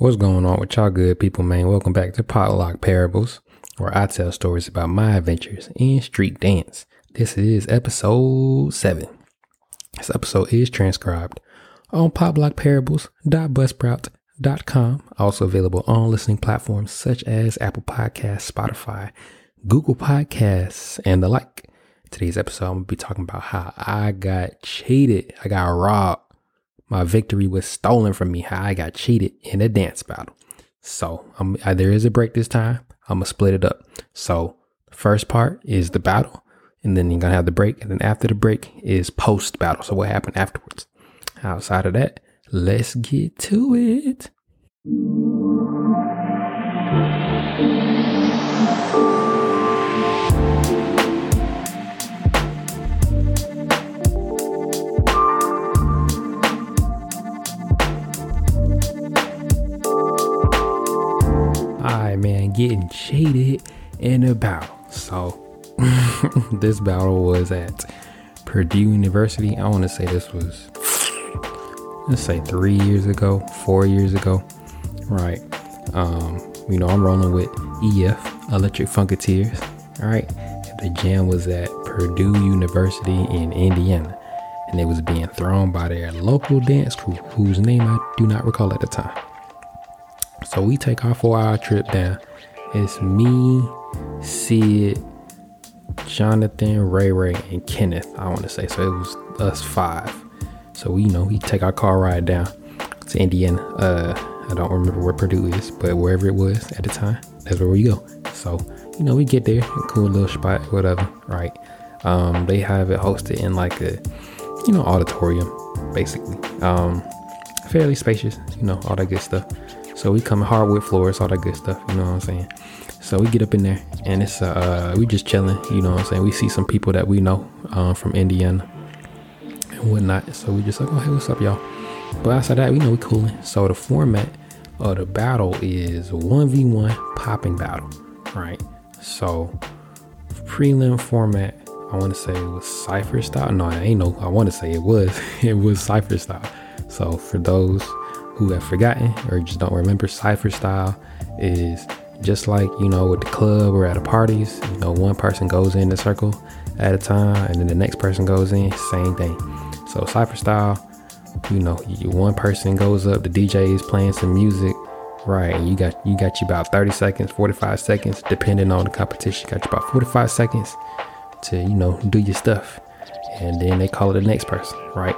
What's going on with y'all good people, man? Welcome back to Pop Lock Parables, where I tell stories about my adventures in street dance. This is episode 7. This episode is transcribed on poplockparables.buzzsprout.com, also available on listening platforms such as Apple Podcasts, Spotify, Google Podcasts, and the like. Today's episode, I'm going to be talking about how I got cheated. I got robbed my victory was stolen from me. How I got cheated in a dance battle. So um, there is a break this time. I'm gonna split it up. So first part is the battle, and then you're gonna have the break, and then after the break is post battle. So what happened afterwards? Outside of that, let's get to it. Man, getting cheated in a battle. So this battle was at Purdue University. I want to say this was, let's say three years ago, four years ago, right? Um, you know, I'm rolling with EF, Electric Funketeers. All right, the jam was at Purdue University in Indiana, and it was being thrown by their local dance crew, whose name I do not recall at the time. So we take our four hour trip down. It's me, Sid, Jonathan, Ray Ray, and Kenneth, I want to say. So it was us five. So we, you know, we take our car ride down to Indiana. Uh, I don't remember where Purdue is, but wherever it was at the time, that's where we go. So, you know, we get there, cool little spot, whatever, right? Um, they have it hosted in like a, you know, auditorium, basically. Um, fairly spacious, you know, all that good stuff. So we come hardwood floors, all that good stuff. You know what I'm saying? So we get up in there and it's uh we just chilling. You know what I'm saying? We see some people that we know um, from Indiana and whatnot. So we just like, oh hey, what's up, y'all? But outside that, we know we cooling. So the format of the battle is one v one popping battle, right? So prelim format. I want to say it was cipher style. No, I ain't no. I want to say it was. it was cipher style. So for those who have forgotten or just don't remember, cipher style is just like you know with the club or at a parties. You know, one person goes in the circle at a time, and then the next person goes in. Same thing. So cipher style, you know, you, one person goes up. The DJ is playing some music, right? And you got you got you about 30 seconds, 45 seconds, depending on the competition. Got you about 45 seconds to you know do your stuff, and then they call it the next person, right?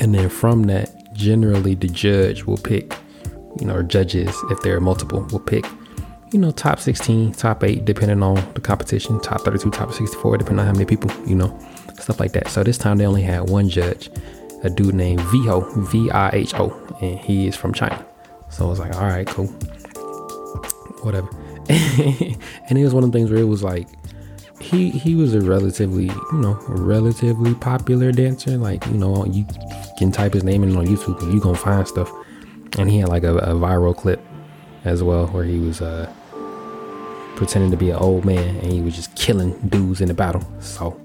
And then from that, generally the judge will pick, you know, or judges, if there are multiple, will pick, you know, top 16, top eight, depending on the competition, top 32, top 64, depending on how many people, you know, stuff like that. So this time they only had one judge, a dude named Viho, V I H O, and he is from China. So I was like, all right, cool, whatever. and it was one of the things where it was like, he he was a relatively you know relatively popular dancer. Like you know you can type his name in on youtube and you gonna find stuff. And he had like a, a viral clip as well where he was uh pretending to be an old man and he was just killing dudes in the battle. So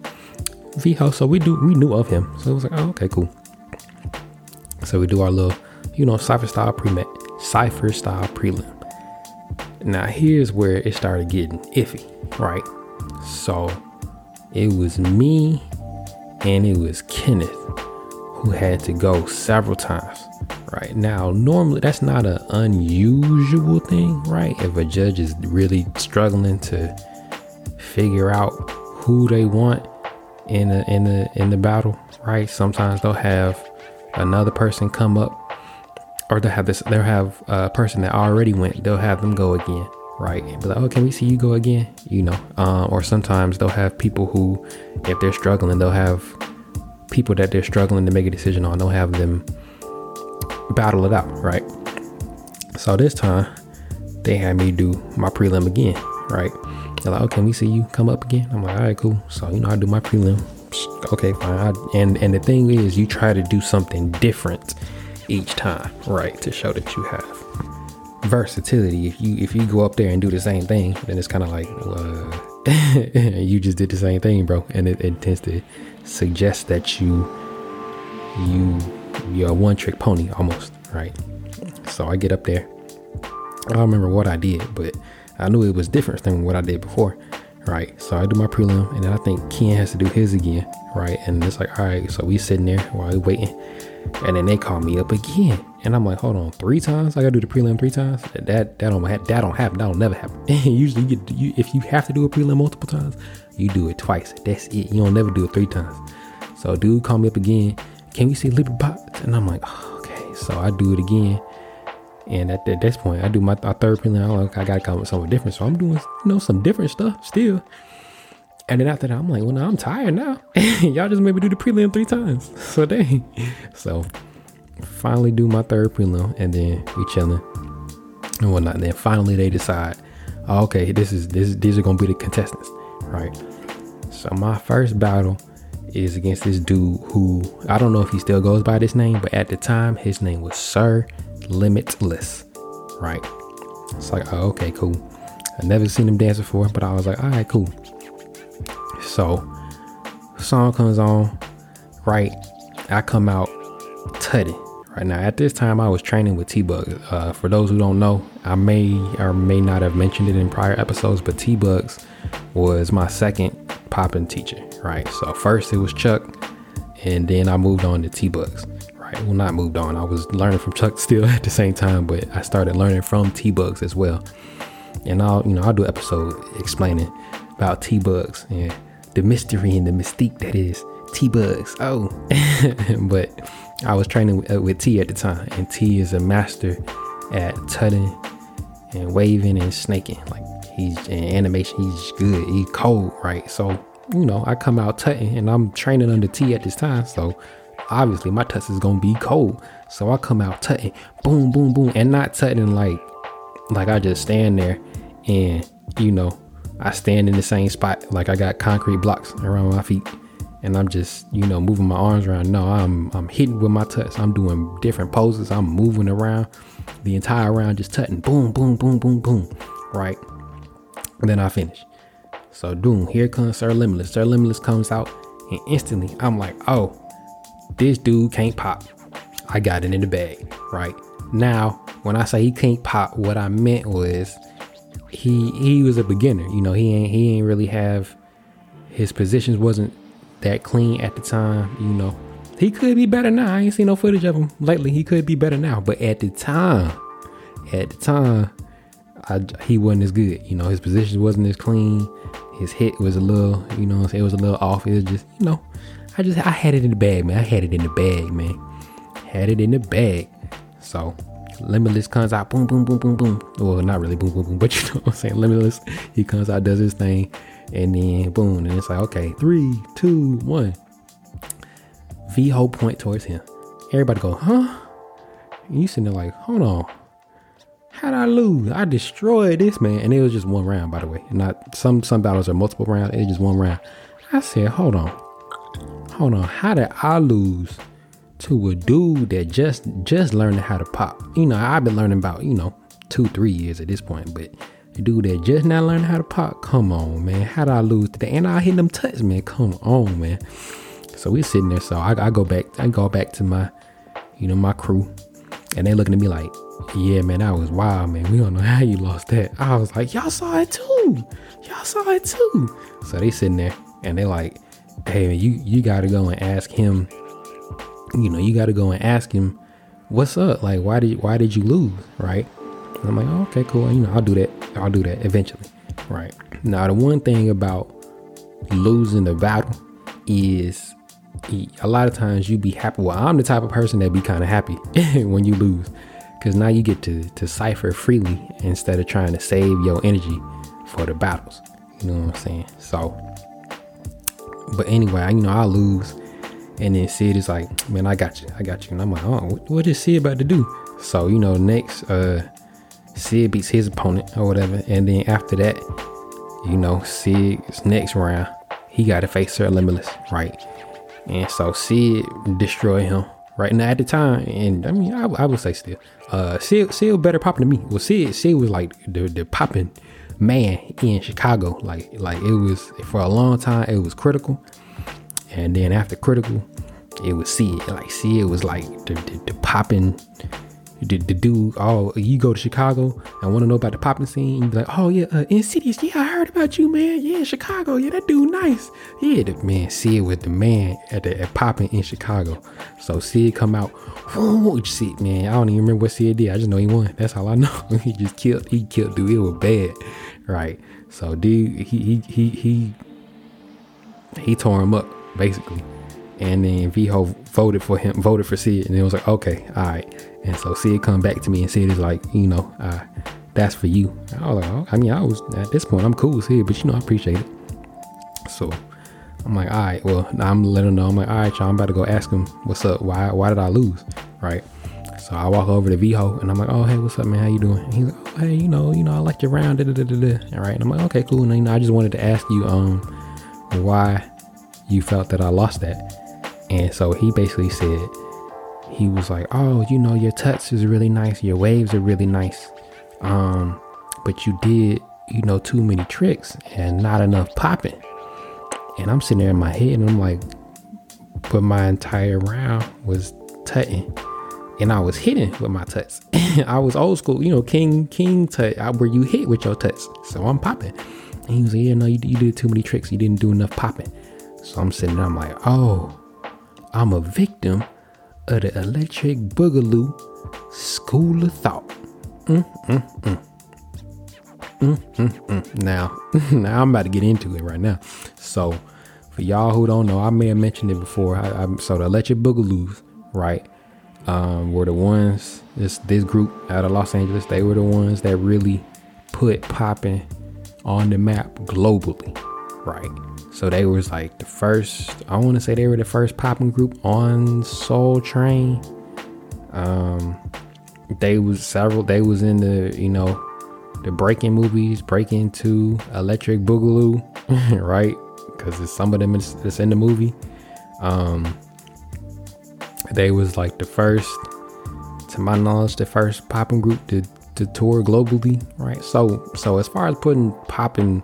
Viho, so we do we knew of him. So it was like oh okay cool. So we do our little you know cipher style pre cipher style prelim. Now here's where it started getting iffy right so it was me and it was Kenneth who had to go several times. Right now, normally that's not an unusual thing, right? If a judge is really struggling to figure out who they want in the in the in the battle, right? Sometimes they'll have another person come up, or they'll have this. They'll have a person that already went. They'll have them go again, right? And be like, oh, can we see you go again? You know, uh, or sometimes they'll have people who, if they're struggling, they'll have people that they're struggling to make a decision on. They'll have them battle it out, right? So this time they had me do my prelim again, right? They're like, oh, can we see you come up again? I'm like, all right, cool. So you know, I do my prelim. Okay, fine. I, and and the thing is, you try to do something different each time, right, to show that you have versatility. If you if you go up there and do the same thing, then it's kind of like uh, you just did the same thing, bro, and it, it tends to suggest that you you you're a one trick pony almost, right? So I get up there. I don't remember what I did, but I knew it was different than what I did before. Right. So I do my prelim and then I think Ken has to do his again. Right. And it's like, all right, so we sitting there while we waiting. And then they call me up again. And I'm like, hold on, three times? I gotta do the prelim three times? That that don't that don't happen. That'll never happen. Usually you you if you have to do a prelim multiple times, you do it twice. That's it. You don't never do it three times. So dude called me up again. Can we see Liberty Bots? And I'm like, oh, okay. So I do it again. And at, at this point, I do my, my third prelim. I'm like, I gotta come with something different. So I'm doing, you know, some different stuff still. And then after that, I'm like, well, now I'm tired now. Y'all just made me do the prelim three times. So dang. So finally do my third prelim, and then we chilling and whatnot. Then finally they decide, oh, okay, this is this these are gonna be the contestants, right? So my first battle is against this dude who I don't know if he still goes by this name, but at the time his name was Sir Limitless, right? It's like, oh, okay, cool. I never seen him dance before, but I was like, all right, cool. So, song comes on, right? I come out tutty. Right now, at this time, I was training with T Bugs. Uh, for those who don't know, I may or may not have mentioned it in prior episodes, but T Bugs was my second popping teacher, right? So, first it was Chuck, and then I moved on to T Bugs right? Well, not moved on. I was learning from Chuck still at the same time, but I started learning from T Bugs as well. And I'll, you know, I'll do an episode explaining about T Bugs and the mystery and the mystique that is T Bugs. Oh, but I was training with, uh, with, T at the time, and T is a master at tutting and waving and snaking. Like he's in animation, he's good. He's cold, right? So you know, I come out tutting, and I'm training under T at this time, so obviously my tuts is gonna be cold. So I come out tutting, boom, boom, boom, and not tutting like like I just stand there and you know I stand in the same spot like I got concrete blocks around my feet and I'm just you know moving my arms around. No, I'm I'm hitting with my tuts. I'm doing different poses. I'm moving around the entire round, just tutting, boom, boom, boom, boom, boom, right. And then I finish. So boom, here comes Sir Limitless. Sir Limitless comes out, and instantly I'm like, oh, this dude can't pop. I got it in the bag, right? Now, when I say he can't pop, what I meant was he he was a beginner. You know, he ain't he ain't really have his positions wasn't that clean at the time. You know, he could be better now. I ain't seen no footage of him lately. He could be better now, but at the time, at the time, I, he wasn't as good. You know, his positions wasn't as clean. His hit was a little, you know, it was a little off. It was just, you know, I just I had it in the bag, man. I had it in the bag, man. Had it in the bag. So Limitless comes out, boom, boom, boom, boom, boom. Well, not really boom, boom, boom, but you know what I'm saying. Limitless, he comes out, does his thing, and then boom, and it's like, okay, three, two, one. Viho point towards him. Everybody go, huh? And you sitting there like, hold on. How'd I lose? I destroyed this man. And it was just one round, by the way. Not some some battles are multiple rounds. It's just one round. I said, hold on hold on, how did I lose to a dude that just just learning how to pop? You know, I've been learning about, you know, two, three years at this point, but dude that just now learning how to pop, come on, man. How did I lose today? And I hit them touch, man. Come on, man. So we sitting there. So I, I go back, I go back to my, you know, my crew. And they looking at me like, yeah, man, that was wild, man. We don't know how you lost that. I was like, y'all saw it too. Y'all saw it too. So they sitting there and they like, hey, you you got to go and ask him. You know, you got to go and ask him, what's up? Like, why did why did you lose? Right? And I'm like, oh, okay, cool. You know, I'll do that. I'll do that eventually. Right. Now, the one thing about losing the battle is a lot of times you be happy. Well, I'm the type of person that be kind of happy when you lose, because now you get to to cipher freely instead of trying to save your energy for the battles. You know what I'm saying? So but anyway, you know, I lose. And then Sid is like, man, I got you. I got you. And I'm like, oh, what, what is Sid about to do? So, you know, next, uh, Sid beats his opponent or whatever. And then after that, you know, Sid's next round, he got to face Sir Limitless, right? And so Sid destroyed him right now at the time. And I mean, I, I would say still, uh, Sid, Sid better popping than me. Well, Sid, Sid was like the, the popping man in Chicago. Like like it was for a long time it was critical. And then after critical, it was it. Like it was like the, the, the popping the, the dude, oh, you go to Chicago and want to know about the popping scene. You be like, oh yeah, uh, Insidious, yeah, I heard about you, man. Yeah, Chicago, yeah, that dude nice. Yeah, the man, Sid was the man at the at popping in Chicago. So Sid come out, whoo, Sid, man. I don't even remember what Sid did. I just know he won. That's all I know. he just killed, he killed dude. It was bad, right? So dude, he he he he he tore him up basically and then Viho voted for him, voted for Sid, and it was like, okay, all right. And so Sid come back to me and Sid is like, you know, uh, that's for you. I was like, oh, I mean, I was at this point, I'm cool with Sid, but you know, I appreciate it. So I'm like, all right, well, I'm letting him know. I'm like, all right, y'all, I'm about to go ask him what's up. Why, why did I lose? Right. So I walk over to Viho and I'm like, oh, hey, what's up, man? How you doing? And he's like, oh, hey, you know, you know, I like your round. Da, da, da, da, All right. And I'm like, okay, cool. And you know, I just wanted to ask you, um, why you felt that I lost that. And so he basically said, he was like, "Oh, you know, your tuts is really nice. Your waves are really nice. Um, but you did, you know, too many tricks and not enough popping." And I'm sitting there in my head, and I'm like, "But my entire round was tutting, and I was hitting with my tuts. I was old school, you know, king king tut, where you hit with your tuts. So I'm popping." And he was like, "Yeah, no, you, you did too many tricks. You didn't do enough popping." So I'm sitting there, I'm like, "Oh." I'm a victim of the electric boogaloo school of thought. Mm, mm, mm. Mm, mm, mm. Now, now I'm about to get into it right now. So, for y'all who don't know, I may have mentioned it before. I, I, so the electric boogaloos, right, um, were the ones. This this group out of Los Angeles, they were the ones that really put popping on the map globally, right? So they was like the first. I want to say they were the first popping group on Soul Train. Um, they was several. They was in the you know the breaking movies, Breakin' 2, Electric Boogaloo, right? Because it's some of them that's in the movie. Um, they was like the first, to my knowledge, the first popping group to to tour globally, right? So so as far as putting popping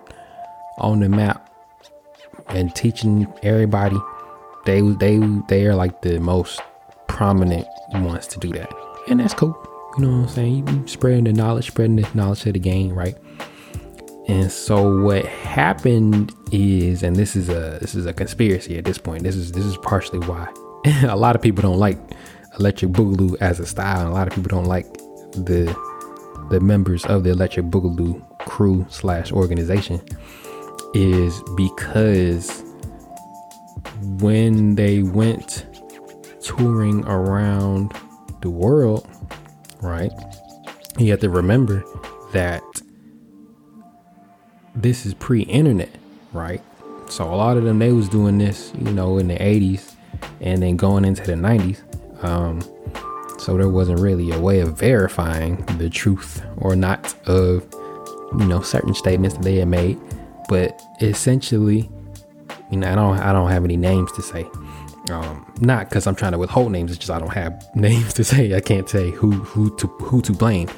on the map and teaching everybody, they they they are like the most prominent ones to do that, and that's cool. You know what I'm saying? You spreading the knowledge, spreading the knowledge to the game, right? And so what happened is, and this is a this is a conspiracy at this point. This is this is partially why a lot of people don't like Electric Boogaloo as a style, and a lot of people don't like the the members of the Electric Boogaloo crew slash organization is because when they went touring around the world, right? You have to remember that this is pre-internet, right? So a lot of them they was doing this, you know, in the 80s and then going into the 90s. Um, so there wasn't really a way of verifying the truth or not of you know certain statements that they had made but essentially, you know, I don't I don't have any names to say. Um, not because I'm trying to withhold names, it's just I don't have names to say. I can't say who who to who to blame.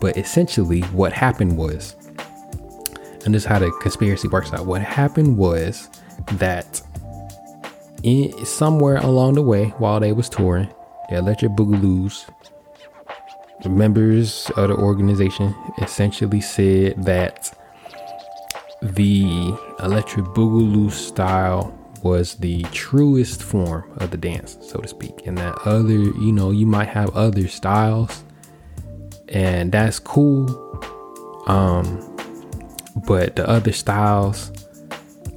But essentially, what happened was, and this is how the conspiracy works out. What happened was that in, somewhere along the way, while they was touring, the Electric Boogaloos, the members of the organization essentially said that the electric boogaloo style was the truest form of the dance, so to speak. And that other, you know, you might have other styles, and that's cool. Um, but the other styles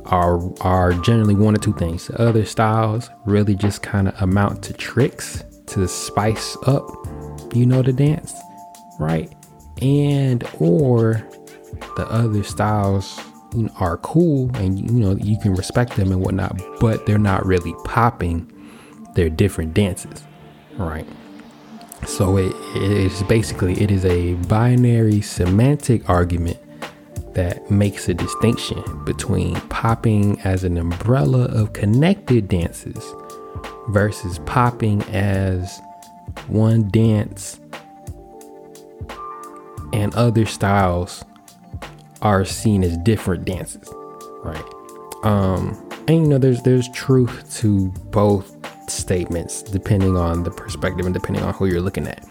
are are generally one or two things. The other styles really just kind of amount to tricks to spice up, you know, the dance, right? And or the other styles are cool and you know you can respect them and whatnot, but they're not really popping. They're different dances, right? So it is basically it is a binary semantic argument that makes a distinction between popping as an umbrella of connected dances versus popping as one dance and other styles are seen as different dances, right? Um, and you know, there's there's truth to both statements depending on the perspective and depending on who you're looking at.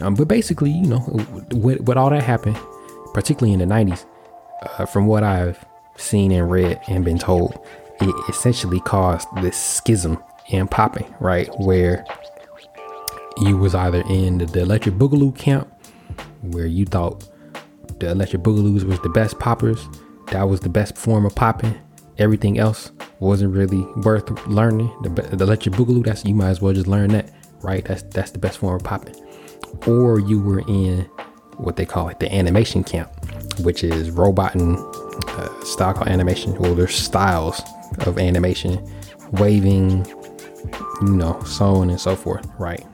Um, but basically, you know, with, with all that happened, particularly in the 90s, uh, from what I've seen and read and been told, it essentially caused this schism in popping, right? Where you was either in the, the electric boogaloo camp, where you thought the electric boogaloos was the best poppers, that was the best form of popping. Everything else wasn't really worth learning. The, the electric boogaloo, that's you might as well just learn that, right? That's that's the best form of popping. Or you were in what they call it the animation camp, which is robot and uh, style called animation. Well, there's styles of animation, waving, you know, so on and so forth, right?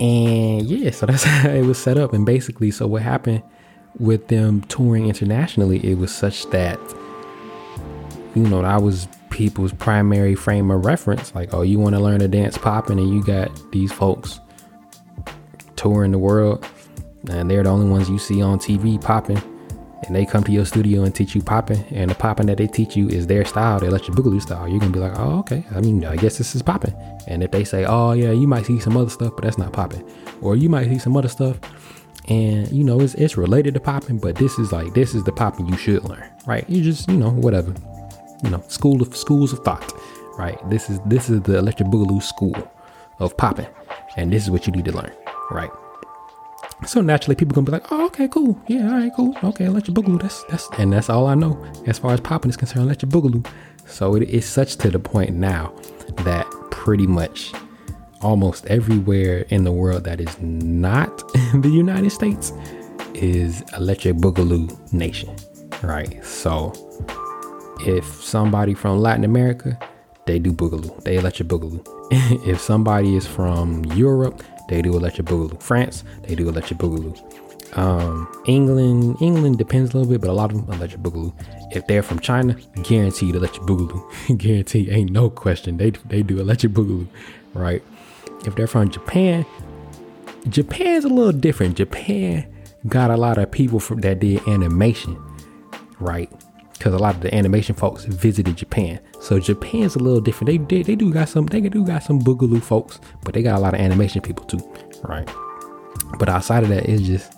And yeah, so that's how it was set up. And basically, so what happened with them touring internationally, it was such that, you know, that was people's primary frame of reference. Like, oh, you want to learn to dance popping, and you got these folks touring the world, and they're the only ones you see on TV popping and they come to your studio and teach you popping, and the popping that they teach you is their style, let you boogaloo style, you're gonna be like, oh, okay. I mean, I guess this is popping. And if they say, oh, yeah, you might see some other stuff, but that's not popping, or you might see some other stuff, and you know, it's it's related to popping, but this is like this is the popping you should learn, right? You just, you know, whatever, you know, school of schools of thought, right? This is this is the electric boogaloo school of popping, and this is what you need to learn, right? So naturally, people gonna be like, "Oh, okay, cool, yeah, all right, cool, okay, let electric boogaloo." That's that's and that's all I know as far as popping is concerned. Let Electric boogaloo. So it is such to the point now that pretty much almost everywhere in the world that is not the United States is electric boogaloo nation, right? So if somebody from Latin America, they do boogaloo, they electric boogaloo. if somebody is from Europe, they do electric boogaloo. France, they do electric boogaloo. Um, England, England depends a little bit, but a lot of them electric boogaloo. If they're from China, guaranteed electric boogaloo. guaranteed, ain't no question. They they do electric boogaloo, right? If they're from Japan, Japan's a little different. Japan got a lot of people from that did animation, right? Because a lot of the animation folks visited Japan. So Japan's a little different. They, they they do got some they do got some boogaloo folks, but they got a lot of animation people too, right? But outside of that, it's just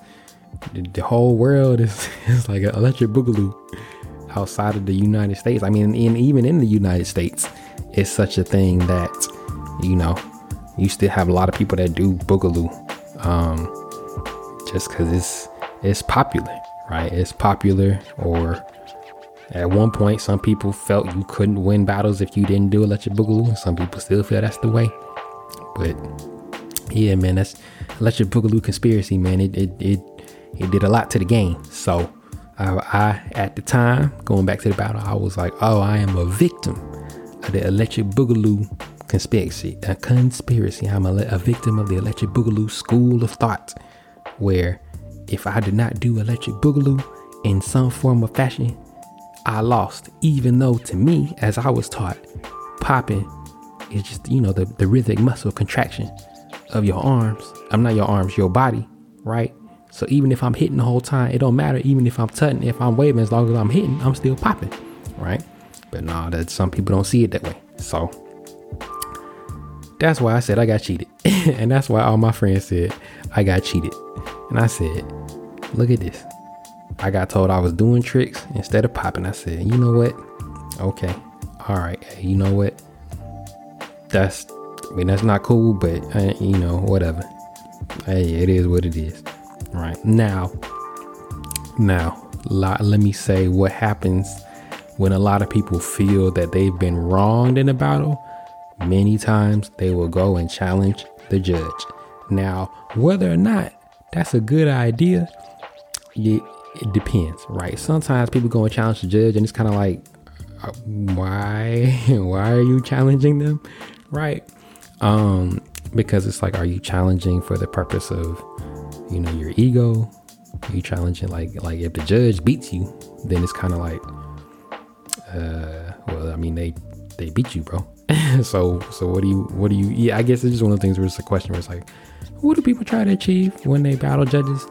the, the whole world is is like an electric boogaloo. Outside of the United States, I mean, in, even in the United States, it's such a thing that you know you still have a lot of people that do boogaloo, um, just because it's it's popular, right? It's popular or at one point, some people felt you couldn't win battles if you didn't do Electric Boogaloo. Some people still feel that's the way. But yeah, man, that's Electric Boogaloo conspiracy, man. It it it, it did a lot to the game. So I, I, at the time, going back to the battle, I was like, oh, I am a victim of the Electric Boogaloo conspiracy. A conspiracy. I'm a, a victim of the Electric Boogaloo school of thought, where if I did not do Electric Boogaloo in some form of fashion, I lost, even though to me, as I was taught, popping is just, you know, the, the rhythmic muscle contraction of your arms. I'm not your arms, your body, right? So even if I'm hitting the whole time, it don't matter. Even if I'm tutting, if I'm waving, as long as I'm hitting, I'm still popping, right? But nah, that some people don't see it that way. So that's why I said I got cheated. and that's why all my friends said I got cheated. And I said, look at this. I got told I was doing tricks instead of popping. I said, you know what? Okay. All right. Hey, you know what? That's, I mean, that's not cool, but, uh, you know, whatever. Hey, it is what it is. All right. Now, now, let me say what happens when a lot of people feel that they've been wronged in a battle. Many times they will go and challenge the judge. Now, whether or not that's a good idea, it depends, right? Sometimes people go and challenge the judge, and it's kind of like, uh, why, why are you challenging them, right? Um, because it's like, are you challenging for the purpose of, you know, your ego? Are you challenging like, like if the judge beats you, then it's kind of like, uh, well, I mean, they they beat you, bro. so so what do you what do you? Yeah, I guess it's just one of the things where it's a question where it's like, what do people try to achieve when they battle judges?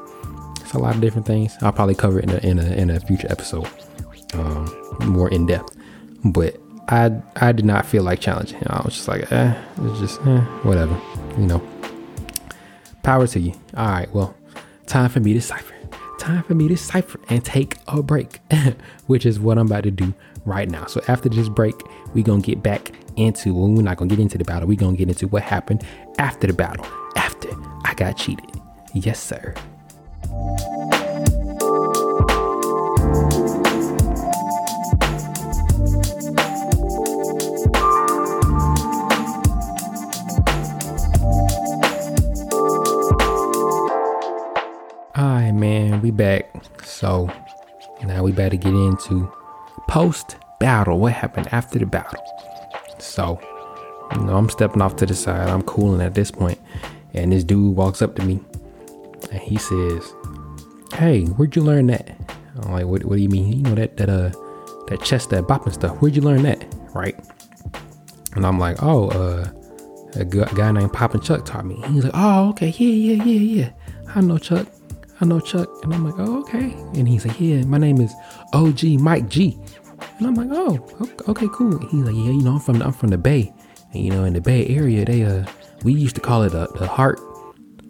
It's a lot of different things. I'll probably cover it in a in a, in a future episode, um, more in depth. But I I did not feel like challenging. I was just like, eh, it's just eh, whatever, you know. Power to you. All right, well, time for me to cipher. Time for me to cipher and take a break, which is what I'm about to do right now. So after this break, we're gonna get back into well, we're not gonna get into the battle, we're gonna get into what happened after the battle, after I got cheated. Yes, sir. So now we better get into post battle. What happened after the battle? So, you know, I'm stepping off to the side. I'm cooling at this point, and this dude walks up to me, and he says, "Hey, where'd you learn that?" I'm like, "What? What do you mean? You know that that uh that chest that bopping stuff? Where'd you learn that?" Right? And I'm like, "Oh, uh." A guy named Poppin' Chuck taught me. He's like, "Oh, okay, yeah, yeah, yeah, yeah. I know Chuck. I know Chuck. And I'm like, oh, okay. And he's like, yeah, my name is OG Mike G. And I'm like, oh, okay, cool. He's like, yeah, you know, I'm from the, I'm from the Bay. And you know, in the Bay Area, they uh, we used to call it a, the heart,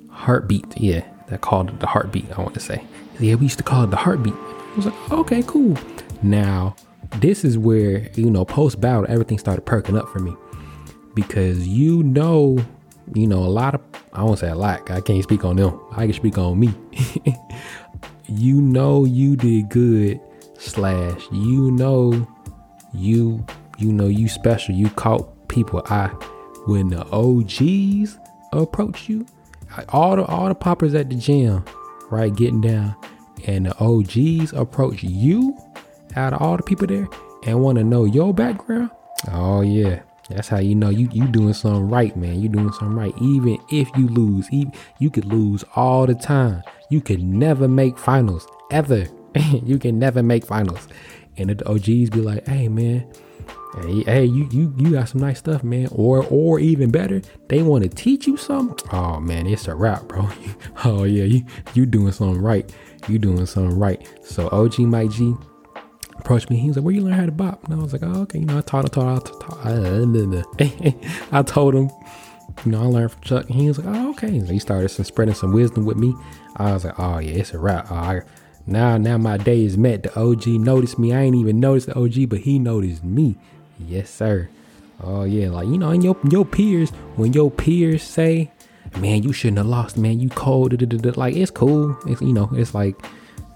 heartbeat. Yeah, that called it the heartbeat. I want to say, yeah, we used to call it the heartbeat. I was like, okay, cool. Now, this is where you know, post battle, everything started perking up for me because you know you know, a lot of, I won't say a lot, I can't speak on them. I can speak on me. you know, you did good, slash, you know, you, you know, you special. You caught people. I, when the OGs approach you, all the, all the poppers at the gym, right, getting down, and the OGs approach you out of all the people there and want to know your background. Oh, yeah that's how you know you you doing something right, man. You doing something right. Even if you lose, even, you could lose all the time. You could never make finals ever. you can never make finals. And the OGs be like, "Hey, man, hey, hey, you you you got some nice stuff, man." Or or even better, they want to teach you something. Oh man, it's a wrap, bro. oh yeah, you you doing something right. You doing something right. So OG Mike G, approached me. He was like, "Where you learn how to bop?" And I was like, "Oh, okay." You know, I taught him, taught taught, taught, uh, I told him, you know, I learned from Chuck. And he was like, "Oh, okay." He started some spreading some wisdom with me. I was like, "Oh yeah, it's a wrap." Oh, I, now, now my day is met. The OG noticed me. I ain't even noticed the OG, but he noticed me. Yes, sir. Oh yeah, like you know, and your your peers, when your peers say, "Man, you shouldn't have lost," man, you cold. Like it's cool. It's you know, it's like,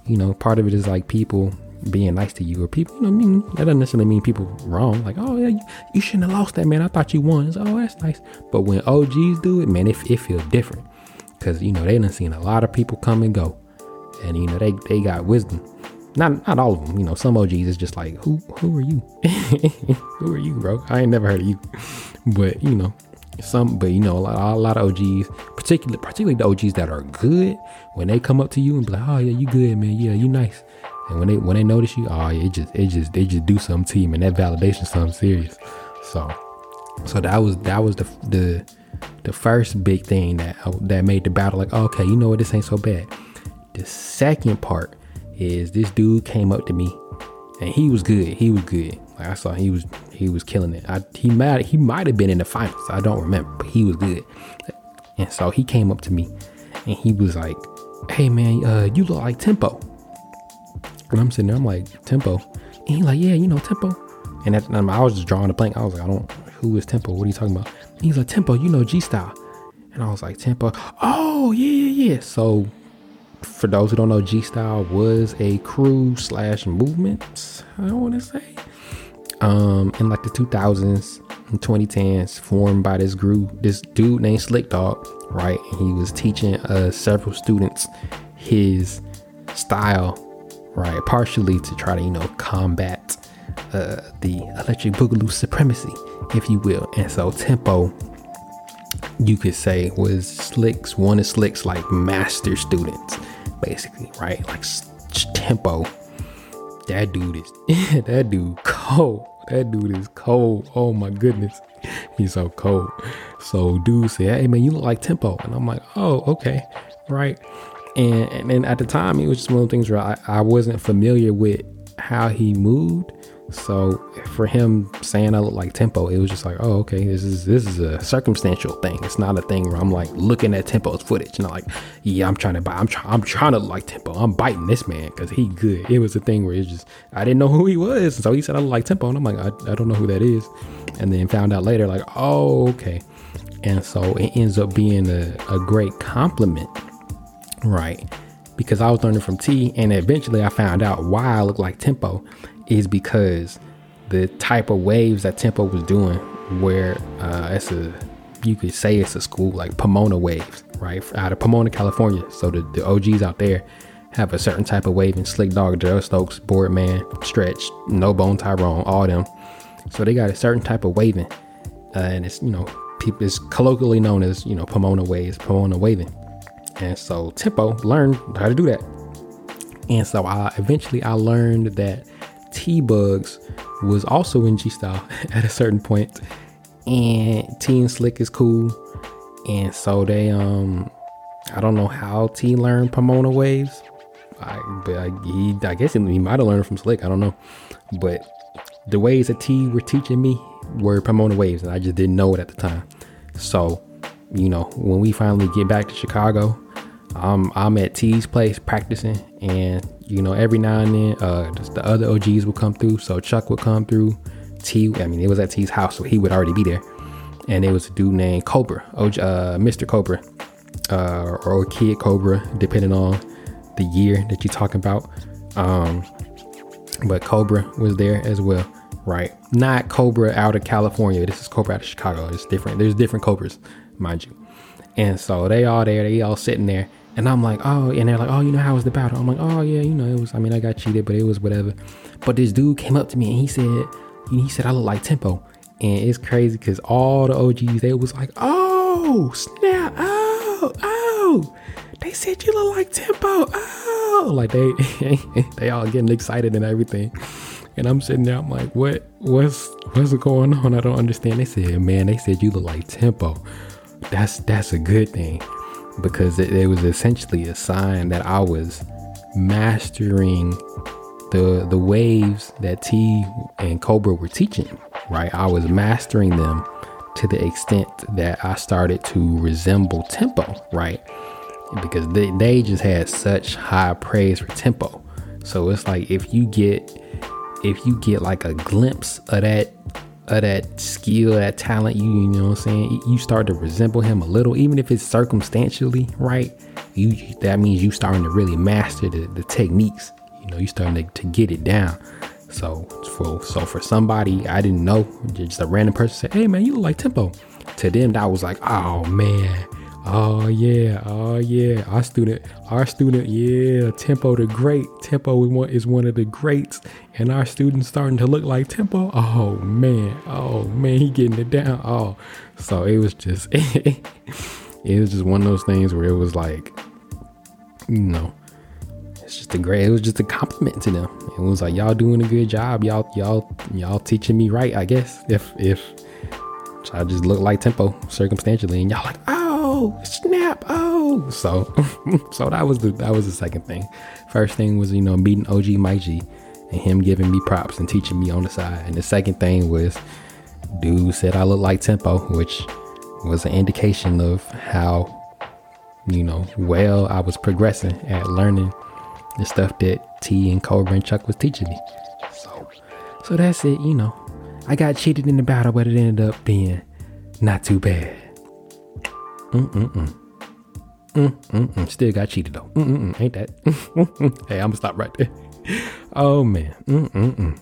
you know, part of it is like people being nice to you or people, you know, I mean, that doesn't necessarily mean people wrong. Like, oh yeah, you, you, shouldn't have lost that, man. I thought you won. It's, oh, that's nice. But when OGs do it, man, it, it feels different because you know they done seen a lot of people come and go, and you know they they got wisdom. Not not all of them. You know, some OGs is just like, who who are you? who are you, bro? I ain't never heard of you. But you know, some but you know a lot, a lot of OGs, particularly particularly the OGs that are good, when they come up to you and be like, oh yeah, you good, man. Yeah, you nice and when they when they notice you, oh, it just it just they just do something to you, and that validation something serious. So, so that was that was the the the first big thing that that made the battle like, oh, okay, you know what, this ain't so bad. The second part is this dude came up to me, and he was good. He was good. Like I saw, he was he was killing it. I, he might he might have been in the finals. I don't remember, but he was good. And so he came up to me, and he was like, "Hey man, uh, you look like Tempo." And I'm sitting there, I'm like, Tempo. And he's like, yeah, you know, Tempo. And, at, I was just drawing a blank. I was like, I don't, who is Tempo? What are you talking about? And he's like, Tempo, you know G Style. And I was like, Tempo. Oh, yeah, yeah, yeah. So for those who don't know, G Style was a crew slash movement, I want to say. Um, in like the 2000s and 2010s, formed by this group, this dude named Slick Dog, right? And he was teaching uh, several students his style right? Partially to try to, you know, combat uh, the electric boogaloo supremacy, if you will. And so Tempo, you could say, was Slick's one of Slick's like master students, basically, right? Like Tempo, that dude is that dude cold. That dude is cold. Oh my goodness. He's so cold. So dude said, Hey man, you look like Tempo. And I'm like, Oh, okay. Right. And, and, at the time, it was just one of the things where I, I wasn't familiar with how he moved. So for him saying I look like Tempo, it was just like, oh, okay, this is this is a circumstantial thing. It's not a thing where I'm like looking at Tempo's footage and I'm like, yeah, I'm trying to buy, I'm trying, I'm trying to look like Tempo. I'm biting this man because he good. It was a thing where it's just I didn't know who he was, so he said I look like Tempo, and I'm like, I, I don't know who that is, and then found out later like, oh, okay, and so it ends up being a, a great compliment, right? Because I was learning from T, and eventually I found out why I look like Tempo is because the type of waves that Tempo was doing, where uh, it's a, you could say it's a school like Pomona waves, right? Out of Pomona, California. So the, the OGs out there have a certain type of wave in Slick Dog, Darrell Stokes, Boardman, Stretch, No Bone Tyrone, all them. So they got a certain type of waving, uh, and it's you know people it's colloquially known as you know Pomona waves, Pomona waving. And so Tempo learned how to do that. And so I eventually I learned that T Bugs was also in G Style at a certain point, and T and Slick is cool, and so they um I don't know how T learned Pomona waves, I but I, he I guess he might have learned from Slick. I don't know, but the ways that T were teaching me were Pomona waves, and I just didn't know it at the time. So you know when we finally get back to Chicago, I'm I'm at T's place practicing, and you know every now and then, uh, just the other OGs would come through. So Chuck would come through. T, I mean, it was at T's house, so he would already be there. And it was a dude named Cobra, OG, uh, Mr. Cobra, uh, or Kid Cobra, depending on the year that you're talking about. Um, but Cobra was there as well, right? Not Cobra out of California. This is Cobra out of Chicago. It's different. There's different Cobras, mind you. And so they all there. They all sitting there. And I'm like, oh, and they're like, oh, you know, how was the battle? I'm like, oh, yeah, you know, it was, I mean, I got cheated, but it was whatever. But this dude came up to me and he said, he said, I look like Tempo. And it's crazy because all the OGs, they was like, oh, snap, oh, oh. They said you look like Tempo, oh. Like they, they all getting excited and everything. And I'm sitting there, I'm like, what, what's, what's going on? I don't understand. They said, man, they said you look like Tempo. That's, that's a good thing because it, it was essentially a sign that I was mastering the the waves that T and Cobra were teaching. Right, I was mastering them to the extent that I started to resemble tempo. Right, because they they just had such high praise for tempo. So it's like if you get if you get like a glimpse of that of that skill, that talent, you, you know what I'm saying? You start to resemble him a little, even if it's circumstantially, right? You that means you starting to really master the, the techniques. You know, you starting to, to get it down. So for so for somebody I didn't know, just a random person said, Hey man, you look like tempo. To them that was like, oh man, Oh yeah, oh yeah. Our student, our student, yeah, Tempo the great. Tempo we want is one of the greats, and our student starting to look like Tempo. Oh man, oh man, he getting it down. Oh, so it was just, it was just one of those things where it was like, you know, it's just a great. It was just a compliment to them. It was like y'all doing a good job. Y'all, y'all, y'all teaching me right. I guess if if I just look like Tempo circumstantially, and y'all like, oh oh snap. Oh. So so that was the that was the second thing. First thing was you know meeting og mike g and him giving me props and teaching me on the side. And the second thing was dude said i look like tempo which was an indication of how you know well i was progressing at learning the stuff that t and cobra and chuck was teaching me. So so that's it you know. I got cheated in the battle but it ended up being not too bad Mm-mm-mm. Mm-mm-mm. Still got cheated though. Mm-mm-mm. Ain't that? hey, I'm gonna stop right there. Oh man. Mm-mm-mm.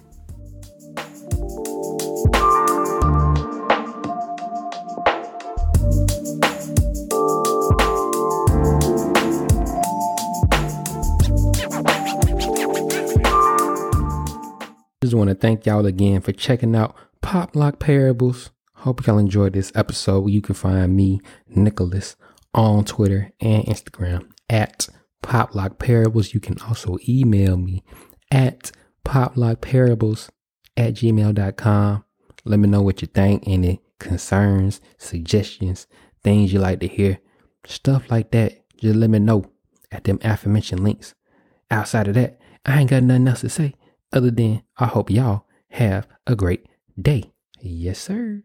Just want to thank y'all again for checking out Pop Lock Parables. Hope y'all enjoyed this episode. You can find me, Nicholas, on Twitter and Instagram at Poplock Parables. You can also email me at poplockparables at gmail.com. Let me know what you think, any concerns, suggestions, things you like to hear, stuff like that. Just let me know at them aforementioned links. Outside of that, I ain't got nothing else to say other than I hope y'all have a great day. Yes, sir.